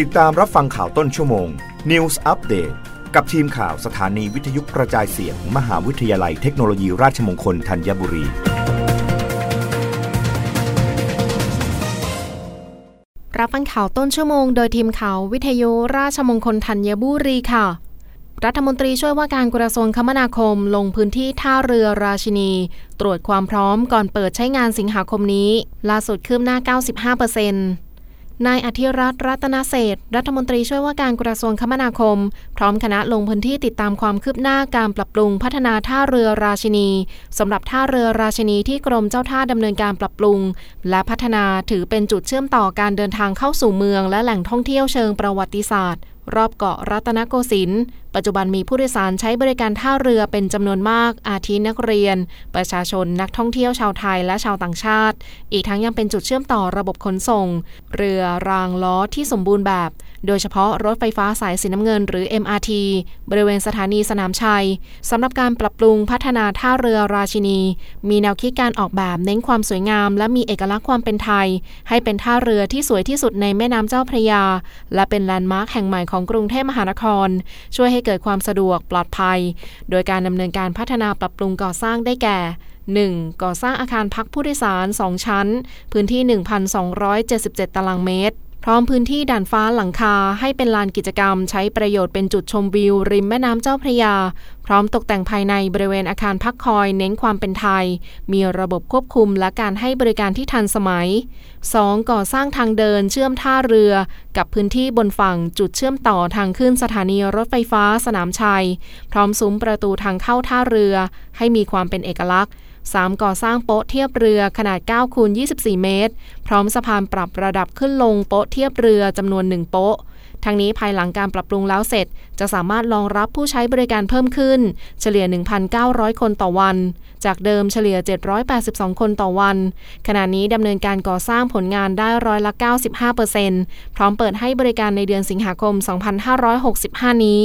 ติดตามรับฟังข่าวต้นชั่วโมง News Update กับทีมข่าวสถานีวิทยุกระจายเสียงมมหาวิทยาลัยเทคโนโลยีราชมงคลธัญบุรี รับฟังข่าวต้นชั่วโมงโดยทีมข่าววิทยุราชมงคลธัญบุรีค่ะ รัฐมนตรีช่วยว่าการกระทรวงคมนาคมลงพื้นที่ท่าเรือราชินี ตรวจความพร้อมก่อนเปิดใช้งานสิงหาคมนี้ ล่าสุดคืบหน้า 95% นายอธิรัตน์รัตนเศษรัฐมนตรีช่วยว่าการกระทรวงคมนาคม พร้อมคณะลงพื้นที่ติดตามความคืบหน้าการปรับปรุงพัฒนาท่าเรือราชินีสำหรับท่าเรือราชินีที่กรมเจ้าท่าดำเนินการปรับปรุง และพัฒนาถือเป็นจุดเชื่อมต่อการเดินทางเข้าสู่เมือง และแหล่งท่องเที่ยวเชิงประวัติศาสตร์ รอบเกาะรัตนโกสินทร์ปัจจุบันมีผู้โดยสารใช้บริการท่าเรือเป็นจำนวนมาก อาทินักเรียน ประชาชนนักท่องเที่ยวชาวไทยและชาวต่างชาติ อีกทั้งยังเป็นจุดเชื่อมต่อระบบขนส่ง เรือรางล้อที่สมบูรณ์แบบ โดยเฉพาะรถไฟฟ้าสายสีน้ำเงินหรือ MRT บริเวณสถานีสนามชัยสำหรับการปรับปรุงพัฒนาท่าเรือราชินี มีแนวคิดการออกแบบเน้นความสวยงาม และมีเอกลักษณ์ความเป็นไทย ให้เป็นท่าเรือที่สวยที่สุดในแม่น้ำเจ้าพระยา และเป็นแลนด์มาร์คแห่งใหม่ของกรุงเทพมหานคร ช่วยให้เกิดความสะดวกปลอดภัย โดยการดำเนินการพัฒนาปรับปรุงก่อสร้างได้แก่ 1. ก่อสร้างอาคารพักผู้โดยสาร 2 ชั้น พื้นที่ 1,277 ตารางเมตร พร้อมพื้นที่ด่านฟ้าหลังคาให้เป็นลานกิจกรรม ใช้ประโยชน์เป็นจุดชมวิว ริมแม่น้ำเจ้าพระยา พร้อมตกแต่งภายในบริเวณอาคารพักคอยเน้นความเป็นไทย มีระบบควบคุมและการให้บริการที่ทันสมัย 2. ก่อสร้างทางเดินเชื่อมท่าเรือ กับพื้นที่บนฝั่งจุดเชื่อมต่อทางขึ้นสถานีรถไฟฟ้าสนามชัย พร้อมซุ้มประตูทางเข้าท่าเรือ ให้มีความเป็นเอกลักษณ์ 3. ก่อสร้างโป๊ะเทียบเรือขนาด9คูณ24 เมตร พร้อมสะพานปรับระดับขึ้นลงโป๊ะเทียบเรือจำนวน 1 โป๊ะทั้งนี้ภายหลังการปรับปรุงแล้วเสร็จ จะสามารถรองรับผู้ใช้บริการเพิ่มขึ้น เฉลี่ย 1,900 คนต่อวัน จากเดิมเฉลี่ย 782 คนต่อวัน ขณะนี้ดำเนินการก่อสร้างผลงานได้ร้อยละ 95%พร้อมเปิดให้บริการในเดือนสิงหาคม 2565 นี้